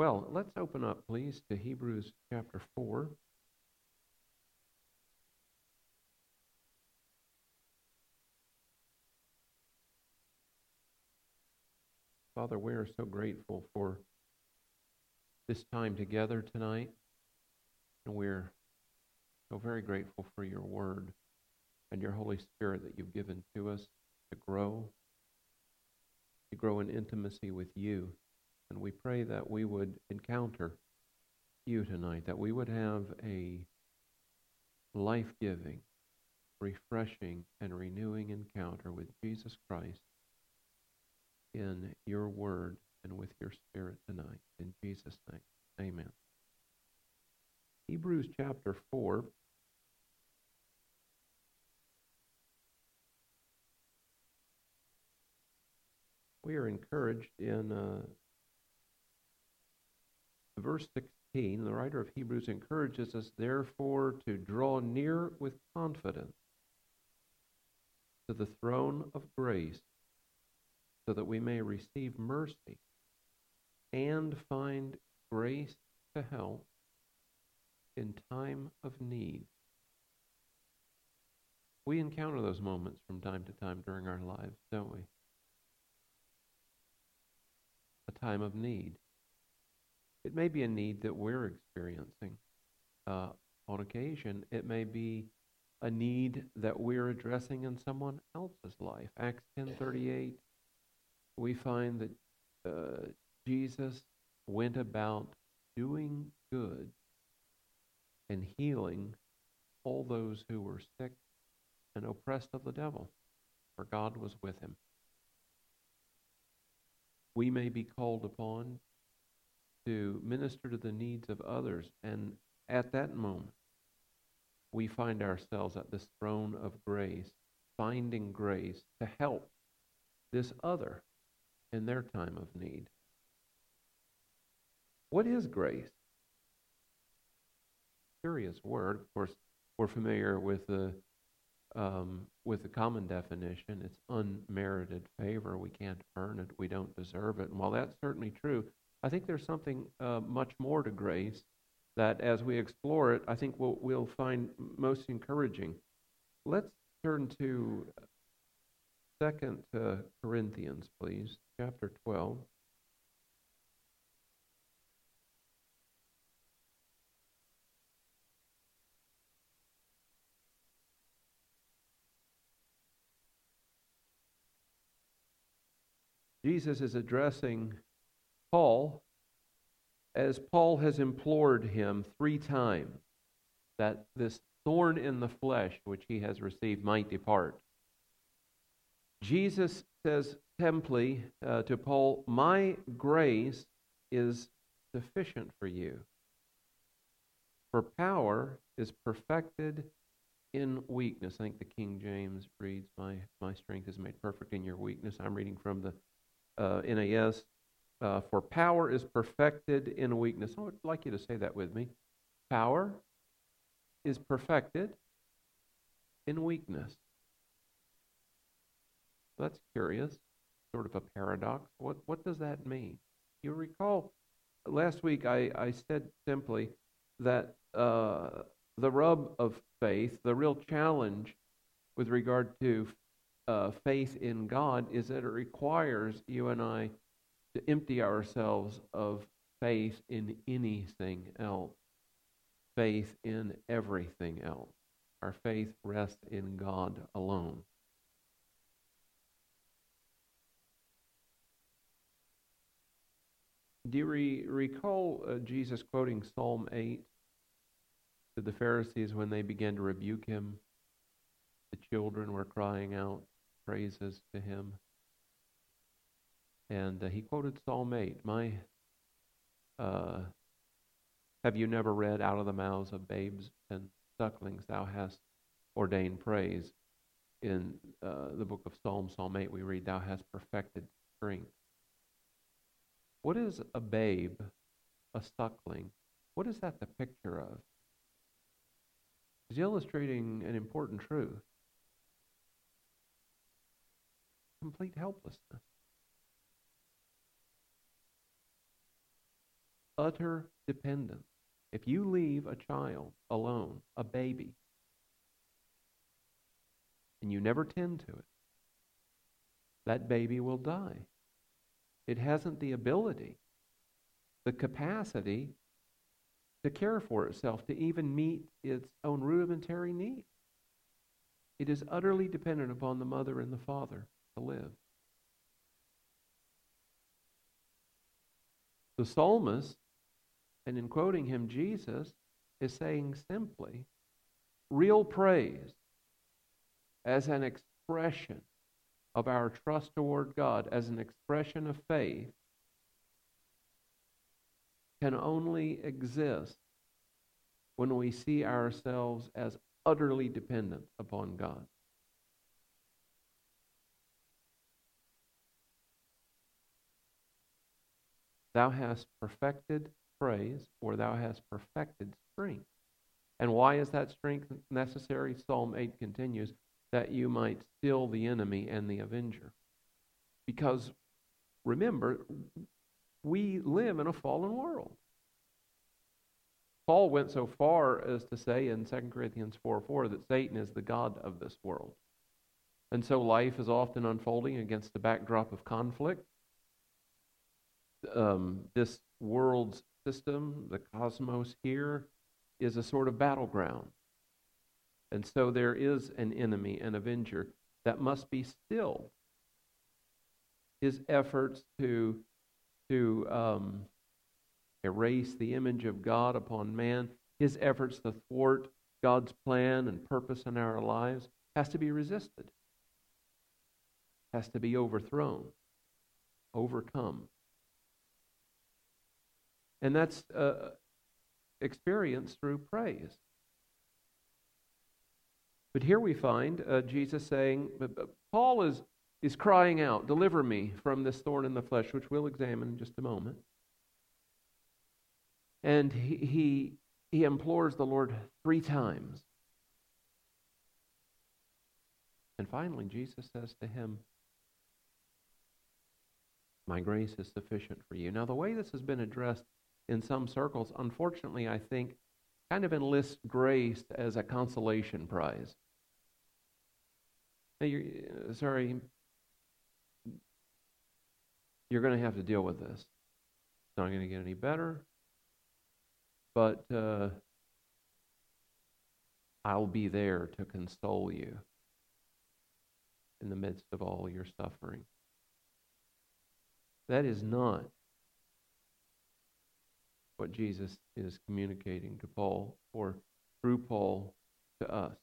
Well, let's open up, please, to Hebrews chapter 4. Father, we are so grateful for this time together tonight, and we're so very grateful for your word and your Holy Spirit that you've given to us to grow, to grow in intimacy with you. And we pray that we would encounter you tonight, that we would have a life giving, refreshing, and renewing encounter with Jesus Christ in your word and with your spirit tonight. In Jesus' name, amen. Hebrews chapter 4. We are encouraged in uh, verse 16. The writer of Hebrews encourages us, therefore, to draw near with confidence to the throne of grace so that we may receive mercy and find grace to help in time of need. We encounter those moments from time to time during our lives, don't we? A time of need. It may be a need that we're experiencing. Uh, on occasion, it may be a need that we're addressing in someone else's life. Acts 10:38 we find that uh, Jesus went about doing good and healing all those who were sick and oppressed of the devil, for God was with him. We may be called upon to minister to the needs of others, and at that moment, we find ourselves at this throne of grace, finding grace to help this other in their time of need. What is grace? Curious word. Of course, we're familiar with the um, with the common definition. It's unmerited favor. We can't earn it. We don't deserve it. And while that's certainly true, I think there's something uh, much more to grace that, as we explore it, I think we'll, we'll find most encouraging. Let's turn to Second uh, Corinthians, please, chapter 12. Jesus is addressing Paul as Paul has implored him three times that this thorn in the flesh which he has received might depart. Jesus says simply uh, to Paul, My grace is sufficient for you. For power is perfected in weakness. I think the King James reads, My, my strength is made perfect in your weakness. I'm reading from the uh, NAS. Uh, for power is perfected in weakness. I would like you to say that with me. Power is perfected in weakness. That's curious, sort of a paradox. What, what does that mean? You recall last week I, I said simply that uh, the rub of faith, the real challenge with regard to uh, faith in God, is that it requires you and I to empty ourselves of faith in anything else, faith in everything else. Our faith rests in God alone. Do you re- recall uh, Jesus quoting Psalm 8 to the Pharisees when they began to rebuke him? The children were crying out praises to him. And uh, he quoted Psalm 8 My, uh, have you never read out of the mouths of babes and sucklings, thou hast ordained praise? In uh, the book of Psalm, Psalm 8, we read, Thou hast perfected strength. What is a babe, a suckling? What is that the picture of? He's illustrating an important truth complete helplessness. Utter dependence. If you leave a child alone, a baby, and you never tend to it, that baby will die. It hasn't the ability, the capacity to care for itself, to even meet its own rudimentary needs. It is utterly dependent upon the mother and the father to live. The psalmist, and in quoting him, Jesus, is saying simply, real praise as an expression of our trust toward God, as an expression of faith, can only exist when we see ourselves as utterly dependent upon God. Thou hast perfected praise, for thou hast perfected strength. And why is that strength necessary? Psalm 8 continues that you might still the enemy and the avenger. Because remember, we live in a fallen world. Paul went so far as to say in 2 Corinthians 4 4 that Satan is the God of this world. And so life is often unfolding against the backdrop of conflict. Um, this world's system, the cosmos here, is a sort of battleground. And so there is an enemy, an avenger, that must be stilled. His efforts to, to um, erase the image of God upon man, his efforts to thwart God's plan and purpose in our lives has to be resisted, has to be overthrown, overcome. And that's uh, experienced through praise. But here we find uh, Jesus saying, Paul is, is crying out, Deliver me from this thorn in the flesh, which we'll examine in just a moment. And he, he, he implores the Lord three times. And finally, Jesus says to him, My grace is sufficient for you. Now, the way this has been addressed in some circles, unfortunately, I think, kind of enlists grace as a consolation prize. You're, sorry, you're going to have to deal with this. It's not going to get any better but uh, I'll be there to console you in the midst of all your suffering. That is not what Jesus is communicating to Paul or through Paul to us.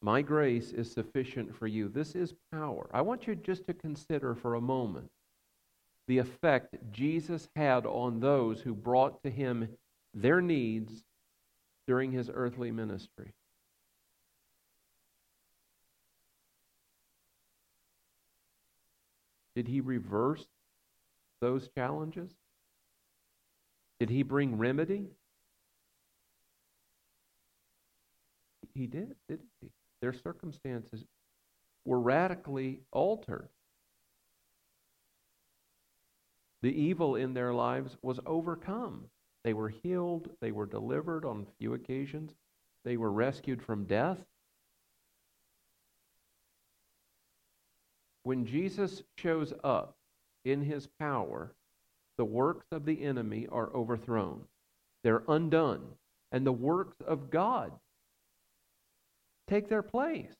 My grace is sufficient for you. This is power. I want you just to consider for a moment the effect Jesus had on those who brought to him their needs during his earthly ministry. Did he reverse those challenges? Did he bring remedy? He did, didn't he? Their circumstances were radically altered. The evil in their lives was overcome. They were healed, they were delivered on few occasions, they were rescued from death. When Jesus shows up in his power, the works of the enemy are overthrown. They're undone. And the works of God take their place.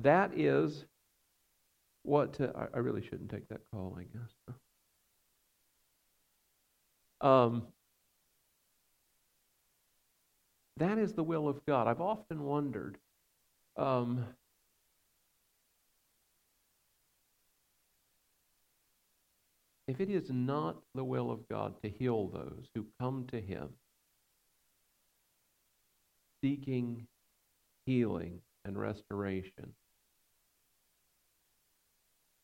That is what to, I, I really shouldn't take that call, I guess. Um, that is the will of God. I've often wondered um, if it is not the will of God to heal those who come to Him seeking healing and restoration,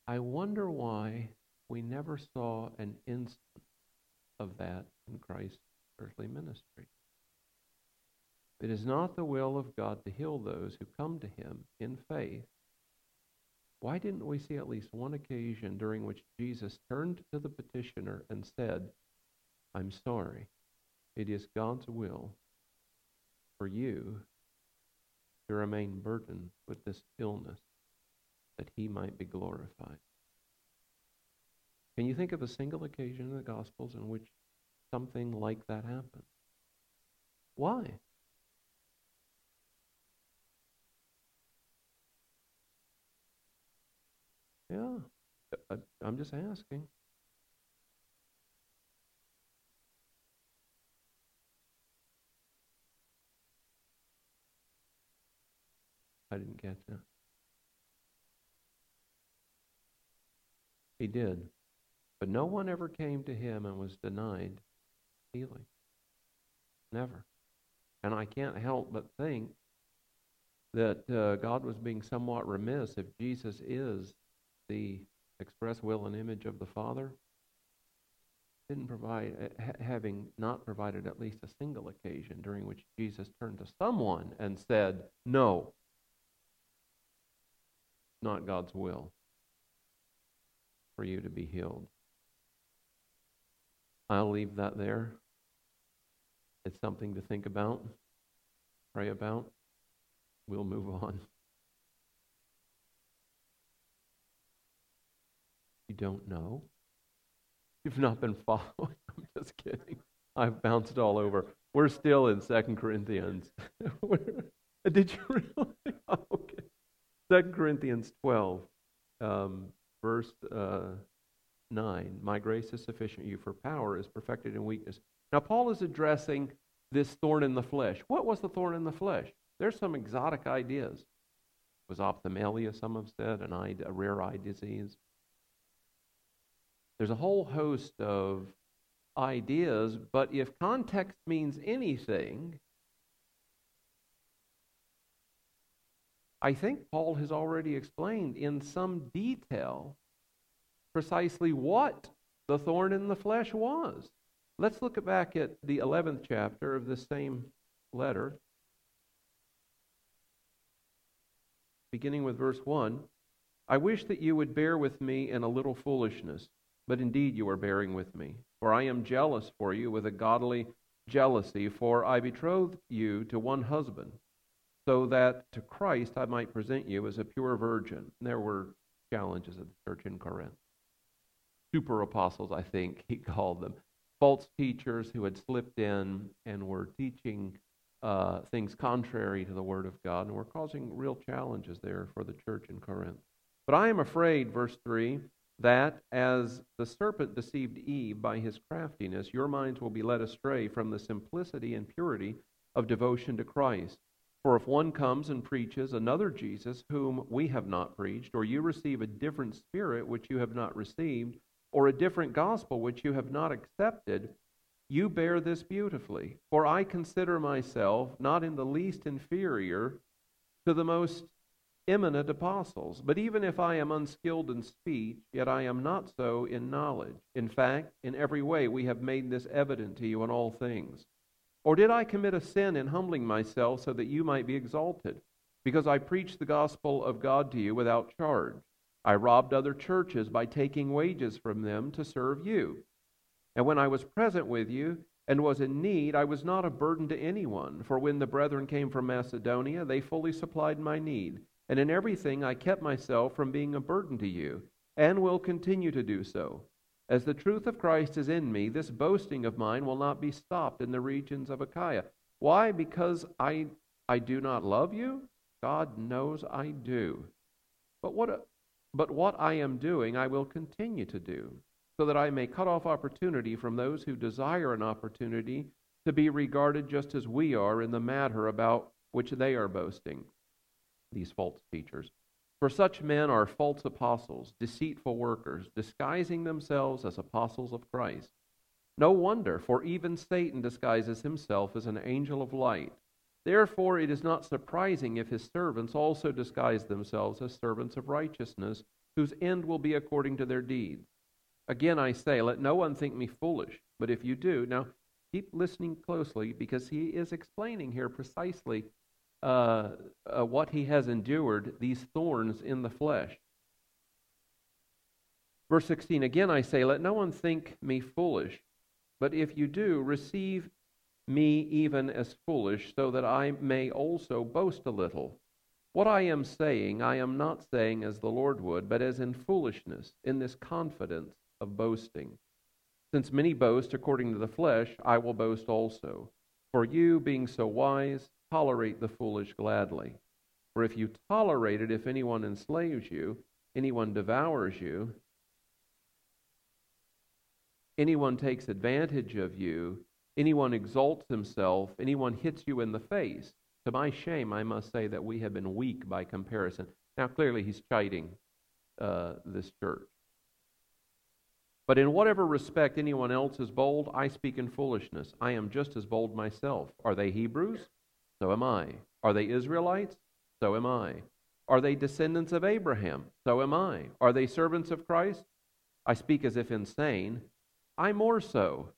I wonder why we never saw an instance of that in Christ's earthly ministry. It is not the will of God to heal those who come to him in faith. Why didn't we see at least one occasion during which Jesus turned to the petitioner and said, I'm sorry. It is God's will for you to remain burdened with this illness that he might be glorified. Can you think of a single occasion in the Gospels in which something like that happened? Why? Yeah, I'm just asking. I didn't catch that. He did. But no one ever came to him and was denied healing. Never. And I can't help but think that uh, God was being somewhat remiss if Jesus is the express will and image of the Father. Didn't provide, having not provided at least a single occasion during which Jesus turned to someone and said, No, not God's will for you to be healed. I'll leave that there. It's something to think about, pray about. We'll move on. You don't know? You've not been following? I'm just kidding. I've bounced all over. We're still in Second Corinthians. Did you really? okay. Second Corinthians 12, um, verse uh, 9. My grace is sufficient you, for power is perfected in weakness. Now, Paul is addressing this thorn in the flesh. What was the thorn in the flesh? There's some exotic ideas. It was ophthalmia, some have said, an eye, a rare eye disease. There's a whole host of ideas, but if context means anything, I think Paul has already explained in some detail precisely what the thorn in the flesh was. Let's look back at the 11th chapter of the same letter, beginning with verse 1. I wish that you would bear with me in a little foolishness, but indeed you are bearing with me. For I am jealous for you with a godly jealousy, for I betrothed you to one husband so that to Christ I might present you as a pure virgin. There were challenges at the church in Corinth. Super apostles, I think he called them. False teachers who had slipped in and were teaching uh, things contrary to the Word of God and were causing real challenges there for the church in Corinth. But I am afraid, verse 3, that as the serpent deceived Eve by his craftiness, your minds will be led astray from the simplicity and purity of devotion to Christ. For if one comes and preaches another Jesus whom we have not preached, or you receive a different spirit which you have not received, or a different gospel which you have not accepted, you bear this beautifully. For I consider myself not in the least inferior to the most eminent apostles. But even if I am unskilled in speech, yet I am not so in knowledge. In fact, in every way we have made this evident to you in all things. Or did I commit a sin in humbling myself so that you might be exalted? Because I preached the gospel of God to you without charge. I robbed other churches by taking wages from them to serve you. And when I was present with you and was in need, I was not a burden to anyone. For when the brethren came from Macedonia, they fully supplied my need. And in everything I kept myself from being a burden to you, and will continue to do so as the truth of Christ is in me, this boasting of mine will not be stopped in the regions of Achaia. Why? Because I, I do not love you? God knows I do. But what, but what I am doing, I will continue to do, so that I may cut off opportunity from those who desire an opportunity to be regarded just as we are in the matter about which they are boasting, these false teachers. For such men are false apostles, deceitful workers, disguising themselves as apostles of Christ. No wonder, for even Satan disguises himself as an angel of light. Therefore, it is not surprising if his servants also disguise themselves as servants of righteousness, whose end will be according to their deeds. Again, I say, let no one think me foolish, but if you do, now keep listening closely because he is explaining here precisely uh, uh, what he has endured, these thorns in the flesh. Verse 16 Again I say, let no one think me foolish, but if you do, receive me even as foolish, so that I may also boast a little. What I am saying, I am not saying as the Lord would, but as in foolishness, in this confidence of boasting. Since many boast according to the flesh, I will boast also. For you, being so wise, tolerate the foolish gladly. For if you tolerate it, if anyone enslaves you, anyone devours you, anyone takes advantage of you, anyone exalts himself, anyone hits you in the face, to my shame, I must say that we have been weak by comparison. Now, clearly, he's chiding uh, this church. But in whatever respect anyone else is bold, I speak in foolishness. I am just as bold myself. Are they Hebrews? So am I. Are they Israelites? So am I. Are they descendants of Abraham? So am I. Are they servants of Christ? I speak as if insane. I more so.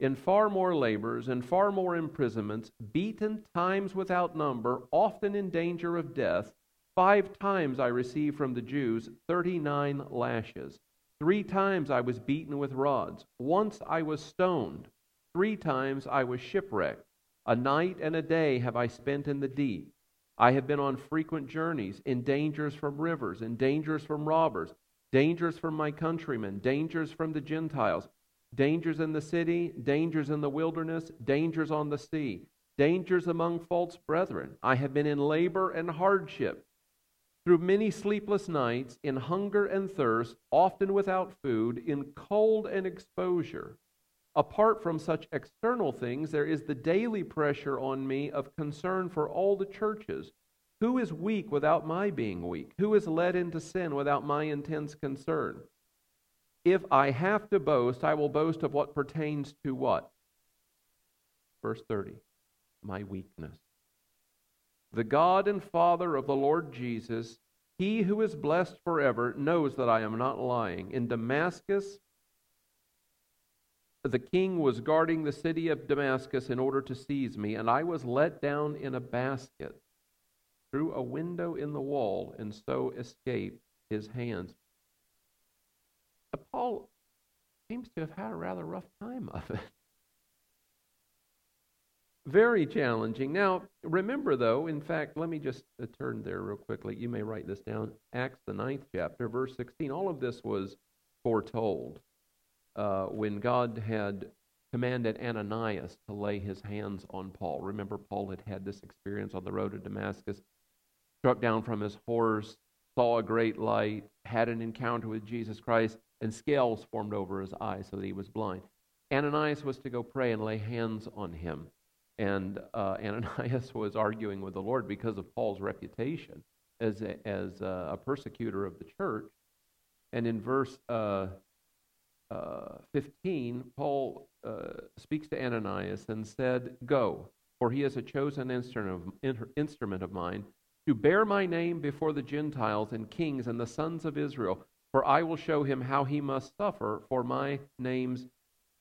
In far more labors and far more imprisonments, beaten times without number, often in danger of death. Five times I received from the Jews 39 lashes. Three times I was beaten with rods. Once I was stoned. Three times I was shipwrecked. A night and a day have I spent in the deep. I have been on frequent journeys, in dangers from rivers, in dangers from robbers, dangers from my countrymen, dangers from the Gentiles, dangers in the city, dangers in the wilderness, dangers on the sea, dangers among false brethren. I have been in labor and hardship through many sleepless nights, in hunger and thirst, often without food, in cold and exposure. Apart from such external things, there is the daily pressure on me of concern for all the churches. Who is weak without my being weak? Who is led into sin without my intense concern? If I have to boast, I will boast of what pertains to what? Verse 30 my weakness the God and Father of the Lord Jesus, he who is blessed forever, knows that I am not lying. In Damascus, the king was guarding the city of Damascus in order to seize me, and I was let down in a basket through a window in the wall, and so escaped his hands. Paul seems to have had a rather rough time of it. Very challenging. Now, remember though, in fact, let me just uh, turn there real quickly. You may write this down. Acts, the ninth chapter, verse 16. All of this was foretold uh, when God had commanded Ananias to lay his hands on Paul. Remember, Paul had had this experience on the road to Damascus, struck down from his horse, saw a great light, had an encounter with Jesus Christ, and scales formed over his eyes so that he was blind. Ananias was to go pray and lay hands on him. And uh, Ananias was arguing with the Lord because of Paul's reputation as a, as a, persecutor of the church. And in verse uh, uh, 15, Paul uh, speaks to Ananias and said, Go, for he is a chosen instrument of, instrument of mine to bear my name before the Gentiles and kings and the sons of Israel, for I will show him how he must suffer for my name's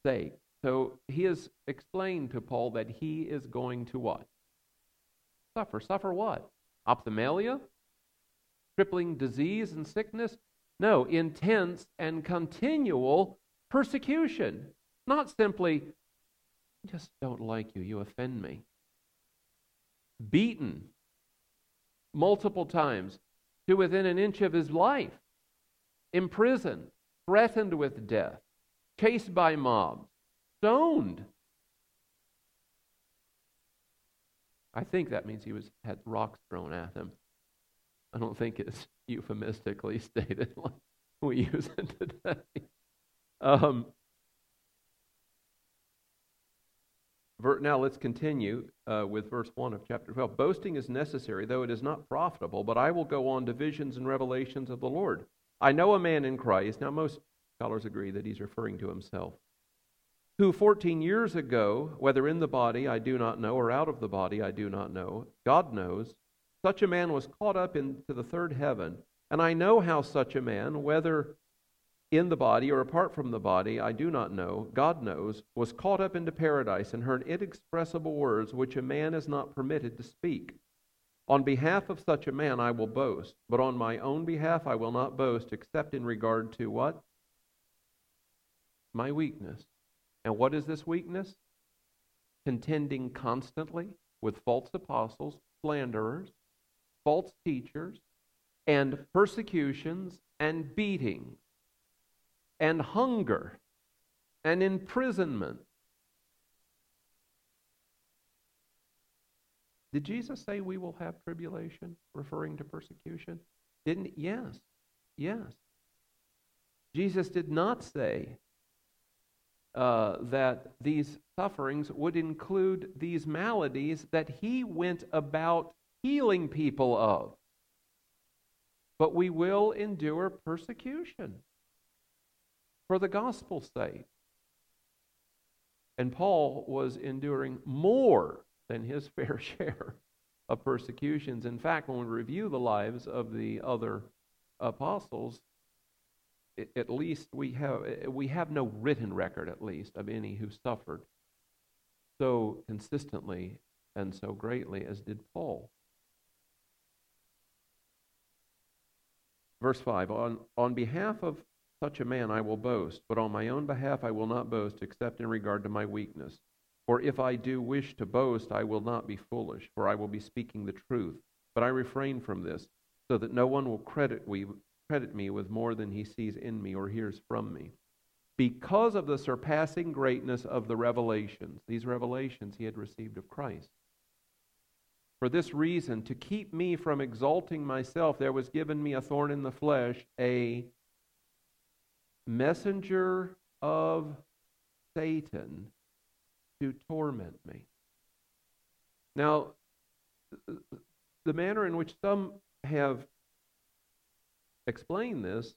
sake. So he has explained to Paul that he is going to what? Suffer. Suffer what? Ophthalmia? Crippling disease and sickness? No, intense and continual persecution. Not simply, I just don't like you, you offend me. Beaten multiple times to within an inch of his life, imprisoned, threatened with death, chased by mobs, stoned. I think that means he was had rocks thrown at him. I don't think it's euphemistically stated like we use it today. Um, now let's continue uh, with verse 1 of chapter 12. Boasting is necessary, though it is not profitable, but I will go on to visions and revelations of the Lord. I know a man in Christ. Now, most scholars agree that he's referring to himself who 14 years ago, whether in the body I do not know, or out of the body I do not know, God knows, such a man was caught up into the third heaven. And I know how such a man, whether in the body or apart from the body, I do not know, God knows, was caught up into paradise and heard inexpressible words which a man is not permitted to speak. On behalf of such a man I will boast, but on my own behalf I will not boast except in regard to what? my weakness. And what is this weakness? Contending constantly with false apostles, slanderers, false teachers, and persecutions, and beatings, and hunger, and imprisonment. Did Jesus say we will have tribulation, referring to persecution? Didn't? Yes. Yes. Jesus did not say uh, that these sufferings would include these maladies that he went about healing people of. But we will endure persecution for the gospel's sake. And Paul was enduring more than his fair share of persecutions. In fact, when we review the lives of the other apostles, at least we have we have no written record at least of any who suffered so consistently and so greatly as did Paul. Verse 5 on, on behalf of such a man I will boast, but on my own behalf I will not boast except in regard to my weakness. For if I do wish to boast, I will not be foolish, for I will be speaking the truth. But I refrain from this, so that no one will credit me, credit me with more than he sees in me or hears from me. Because of the surpassing greatness of the revelations, these revelations he had received of Christ. For this reason, to keep me from exalting myself, there was given me a thorn in the flesh, a messenger of Satan to torment me. Now, the manner in which some have explained this,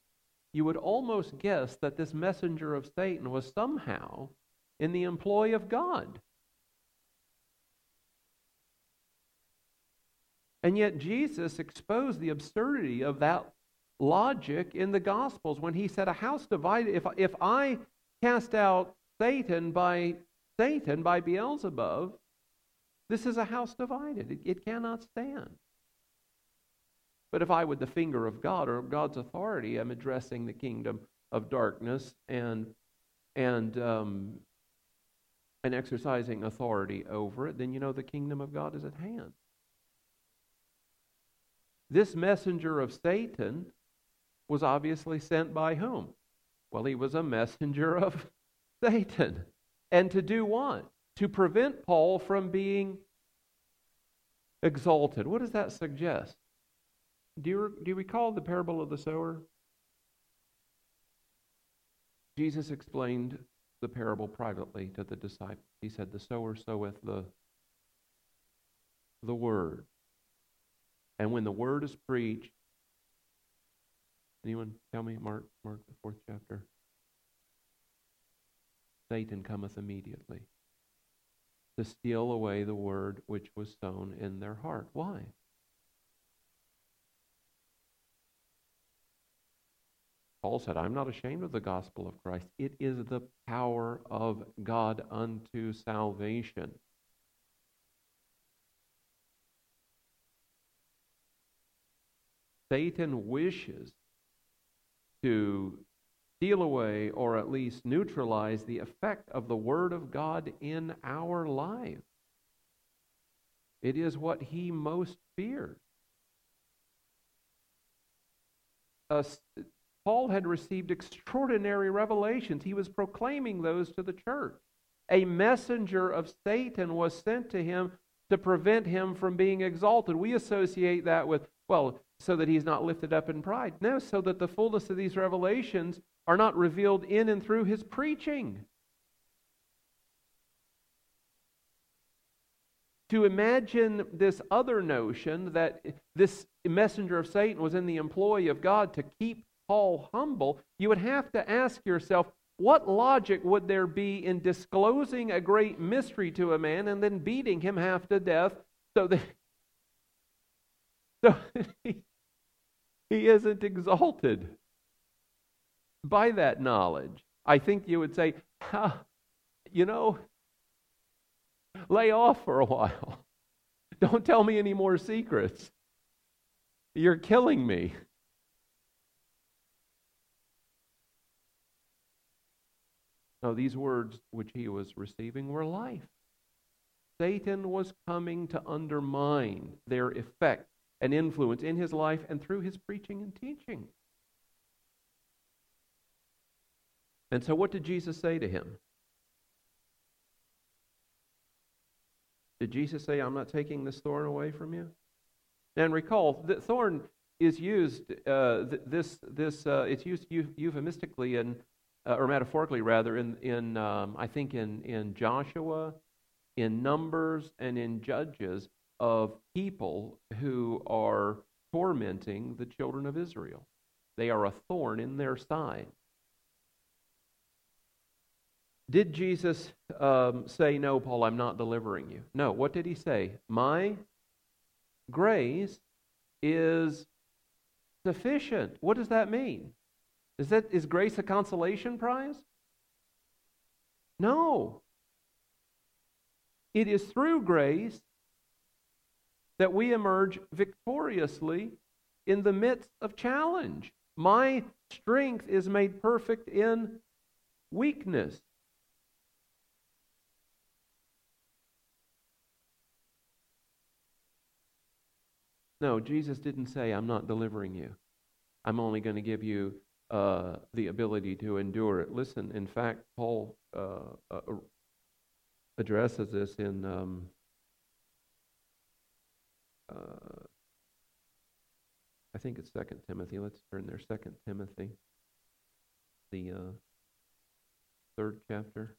you would almost guess that this messenger of Satan was somehow in the employ of God. And yet, Jesus exposed the absurdity of that logic in the Gospels when he said, A house divided, if, if I cast out Satan by Satan, by Beelzebub, this is a house divided. It, it cannot stand. But if I, with the finger of God or God's authority, am addressing the kingdom of darkness and and um, and exercising authority over it, then you know the kingdom of God is at hand. This messenger of Satan was obviously sent by whom? Well, he was a messenger of Satan. And to do what? To prevent Paul from being exalted. What does that suggest? Do you, do you recall the parable of the sower? Jesus explained the parable privately to the disciples. He said, The sower soweth the, the word. And when the word is preached, anyone tell me, Mark, Mark, the fourth chapter? Satan cometh immediately to steal away the word which was sown in their heart. Why? Paul said, I'm not ashamed of the gospel of Christ. It is the power of God unto salvation. Satan wishes to steal away or at least neutralize the effect of the Word of God in our lives. It is what he most fears. Uh, Paul had received extraordinary revelations. He was proclaiming those to the church. A messenger of Satan was sent to him to prevent him from being exalted. We associate that with, well, so that he's not lifted up in pride. No, so that the fullness of these revelations are not revealed in and through his preaching. To imagine this other notion that this messenger of Satan was in the employ of God to keep Paul humble, you would have to ask yourself, what logic would there be in disclosing a great mystery to a man and then beating him half to death so that, so he, isn't exalted by that knowledge? I think you would say, you know, lay off for a while. Don't tell me any more secrets. You're killing me. No, these words which he was receiving were life. Satan was coming to undermine their effect and influence in his life and through his preaching and teaching. And so, what did Jesus say to him? Did Jesus say, I'm not taking this thorn away from you? And recall, the thorn is used, uh, this, this, uh, it's used euphemistically in, uh, or metaphorically rather, in, in um, I think in, in Joshua, in Numbers, and in Judges of people who are tormenting the children of Israel. They are a thorn in their side. Did Jesus um, say, No, Paul, I'm not delivering you? No. What did he say? My grace is sufficient. What does that mean? Is, that, is grace a consolation prize? No. It is through grace that we emerge victoriously in the midst of challenge. My strength is made perfect in weakness. No, Jesus didn't say, I'm not delivering you. I'm only going to give you uh, the ability to endure it. Listen, in fact, Paul uh, uh, addresses this in um, uh, I think it's Second Timothy. Let's turn there. Second Timothy, the uh, third chapter.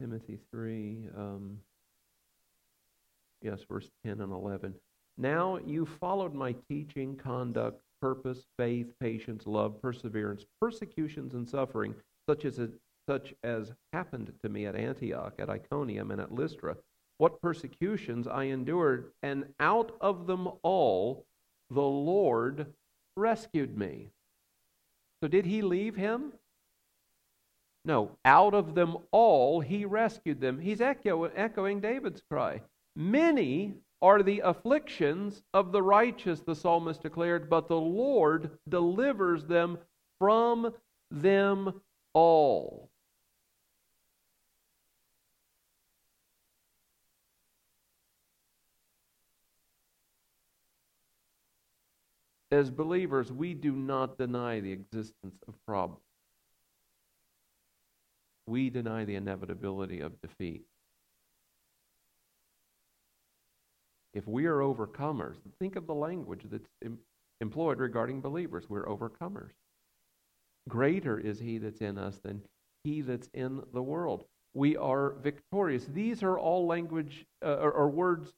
Timothy 3, um, yes, verse 10 and 11. Now you followed my teaching, conduct, purpose, faith, patience, love, perseverance, persecutions, and suffering, such as, such as happened to me at Antioch, at Iconium, and at Lystra. What persecutions I endured, and out of them all the Lord rescued me. So did he leave him? No, out of them all he rescued them. He's echo, echoing David's cry. Many are the afflictions of the righteous, the psalmist declared, but the Lord delivers them from them all. As believers, we do not deny the existence of problems we deny the inevitability of defeat. If we are overcomers, think of the language that's em- employed regarding believers. We're overcomers. Greater is he that's in us than he that's in the world. We are victorious. These are all language uh, or, or, words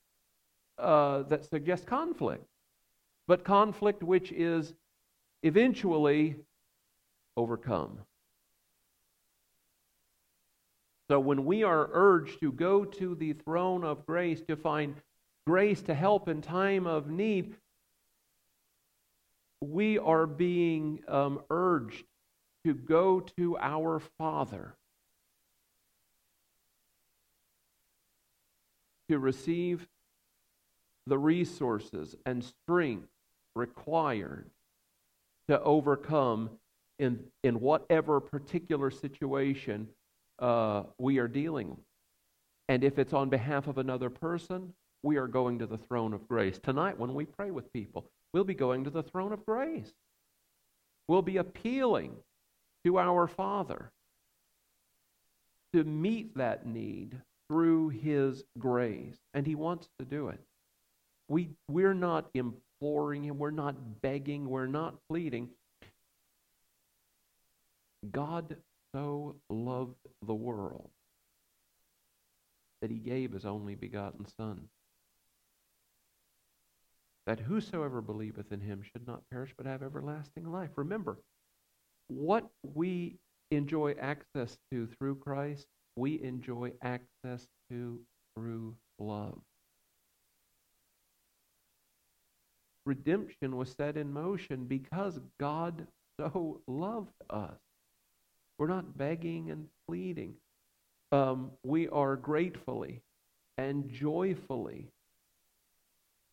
uh, that suggest conflict, but conflict which is eventually overcome. So when we are urged to go to the throne of grace to find grace to help in time of need, we are being um, urged to go to our Father to receive the resources and strength required to overcome in, in whatever particular situation uh, we are dealing. with. And if it's on behalf of another person, we are going to the throne of grace. Tonight, when we pray with people, we'll be going to the throne of grace. We'll be appealing to our Father to meet that need through His grace. And He wants to do it. We, we're not imploring Him, we're not begging, we're not pleading. God so loved the world that he gave his only begotten Son, that whosoever believeth in him should not perish but have everlasting life. Remember, what we enjoy access to through Christ, we enjoy access to through love. Redemption was set in motion because God so loved us. We're not begging and pleading. Um, we are gratefully and joyfully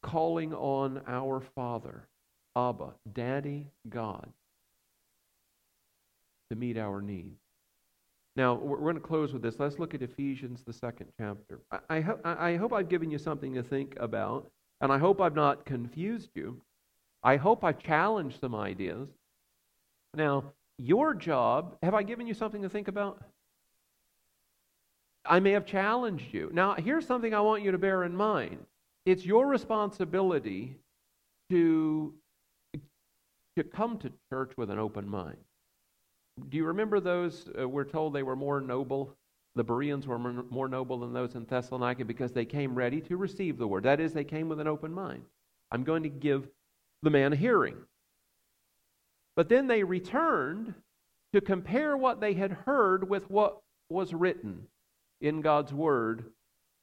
calling on our Father, Abba, Daddy, God, to meet our needs. Now, we're going to close with this. Let's look at Ephesians, the second chapter. I, I, ho- I hope I've given you something to think about, and I hope I've not confused you. I hope I've challenged some ideas. Now, your job, have I given you something to think about? I may have challenged you. Now, here's something I want you to bear in mind it's your responsibility to, to come to church with an open mind. Do you remember those? Uh, we're told they were more noble. The Bereans were more noble than those in Thessalonica because they came ready to receive the word. That is, they came with an open mind. I'm going to give the man a hearing. But then they returned to compare what they had heard with what was written in God's Word,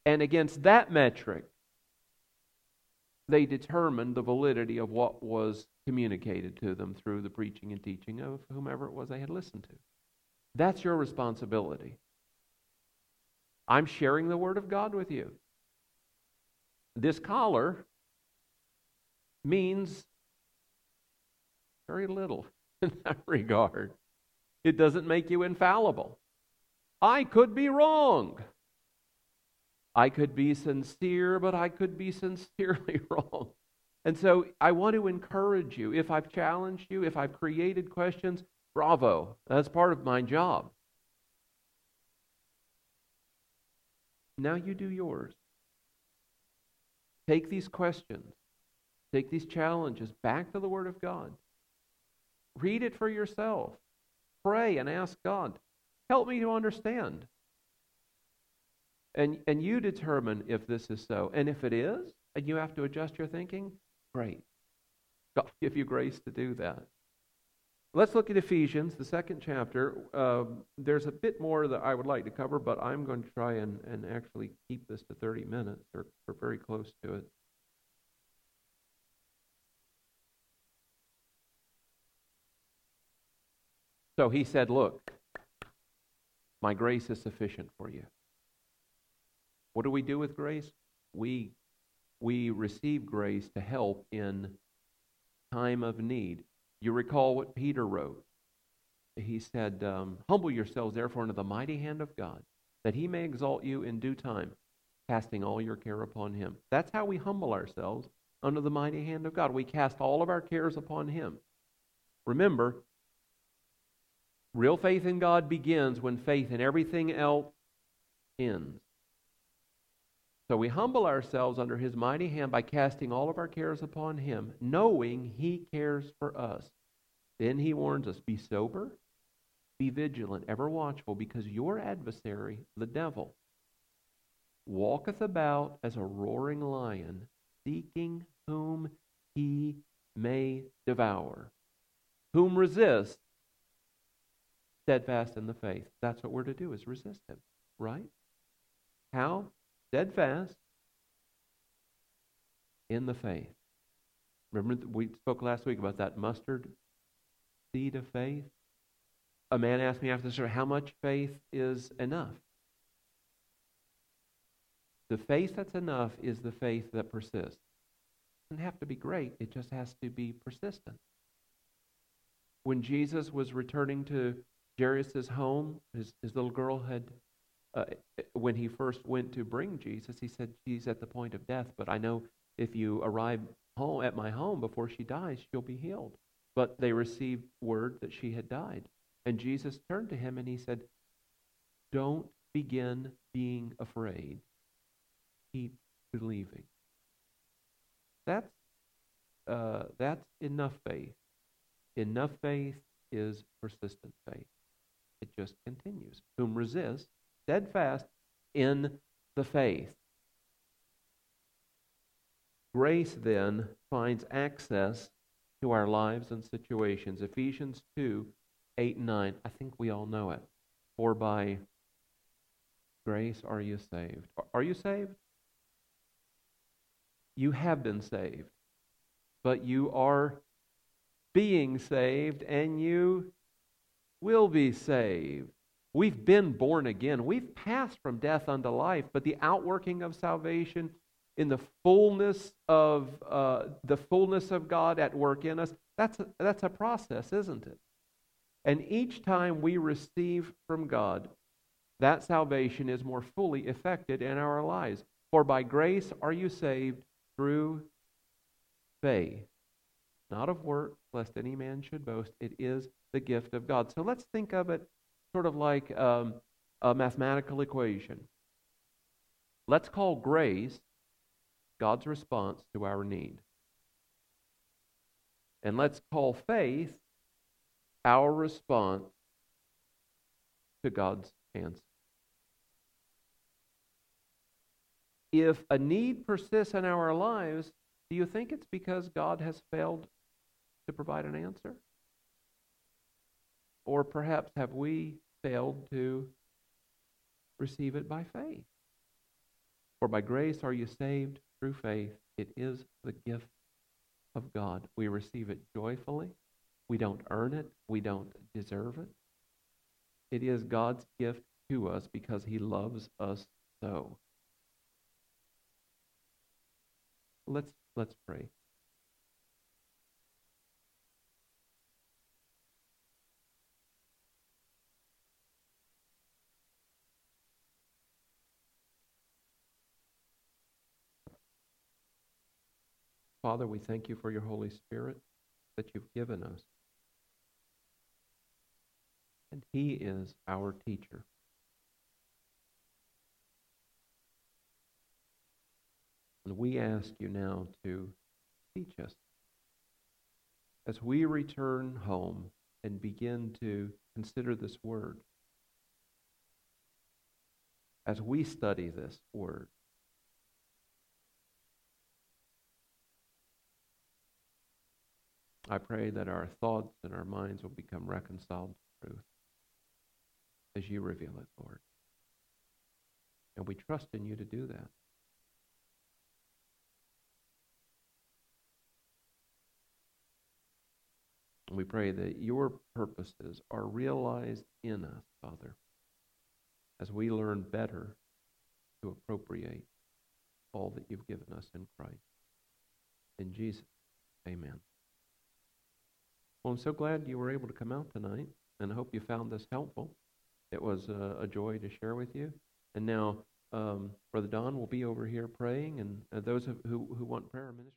and against that metric, they determined the validity of what was communicated to them through the preaching and teaching of whomever it was they had listened to. That's your responsibility. I'm sharing the Word of God with you. This collar means very little in that regard. It doesn't make you infallible. I could be wrong. I could be sincere, but I could be sincerely wrong. And so I want to encourage you. If I've challenged you, if I've created questions, bravo. That's part of my job. Now you do yours. Take these questions, take these challenges back to the Word of God. Read it for yourself. Pray and ask God, help me to understand. And, and you determine if this is so. And if it is, and you have to adjust your thinking, great. God give you grace to do that. Let's look at Ephesians, the second chapter. Uh, there's a bit more that I would like to cover, but I'm going to try and, and actually keep this to 30 minutes or, or very close to it. So he said, Look, my grace is sufficient for you. What do we do with grace? We, we receive grace to help in time of need. You recall what Peter wrote. He said, um, Humble yourselves, therefore, under the mighty hand of God, that he may exalt you in due time, casting all your care upon him. That's how we humble ourselves under the mighty hand of God. We cast all of our cares upon him. Remember, real faith in God begins when faith in everything else ends. So we humble ourselves under his mighty hand by casting all of our cares upon him, knowing he cares for us. Then he warns us be sober, be vigilant, ever watchful, because your adversary, the devil, walketh about as a roaring lion, seeking whom he may devour. Whom resist, steadfast in the faith. That's what we're to do, is resist him, right? How? Steadfast in the faith. Remember, we spoke last week about that mustard seed of faith? A man asked me after the service, how much faith is enough? The faith that's enough is the faith that persists. It doesn't have to be great, it just has to be persistent. When Jesus was returning to Jairus' home, his, his little girl had uh, when he first went to bring Jesus, he said, She's at the point of death, but I know if you arrive home at my home before she dies, she'll be healed. But they received word that she had died. And Jesus turned to him and he said, Don't begin being afraid. Keep believing. That's uh, that's enough faith. Enough faith is persistent faith. It just continues. Whom resist steadfast in the faith. Grace then finds access to our lives and situations. Ephesians 2 8 and 9. I think we all know it. For by grace are you saved. Are you saved? You have been saved, but you are being saved and you will be saved. We've been born again. We've passed from death unto life, but the outworking of salvation in the fullness of uh, the fullness of God at work in us. That's a, that's a process, isn't it? And each time we receive from God, that salvation is more fully effected in our lives. For by grace are you saved through faith, not of works, lest any man should boast. It is the gift of God. So let's think of it sort of like um, a mathematical equation. Let's call grace God's response to our need. And let's call faith our response to God's answer. If a need persists in our lives, do you think it's because God has failed to provide an answer? Or perhaps have we failed to receive it by faith? For by grace are you saved through faith. It is the gift of God. We receive it joyfully. We don't earn it, we don't deserve it. It is God's gift to us because He loves us so. Let's let's pray. Father, we thank you for your Holy Spirit that you've given us. And he is our teacher. And we ask you now to teach us. As we return home and begin to consider this word, as we study this word, I pray that our thoughts and our minds will become reconciled to truth as you reveal it, Lord. And we trust in you to do that. We pray that your purposes are realized in us, Father, as we learn better to appropriate all that you've given us in Christ. In Jesus, amen. Well, I'm so glad you were able to come out tonight, and I hope you found this helpful. It was a, a joy to share with you. And now, um, Brother Don will be over here praying, and uh, those who, who want prayer ministry.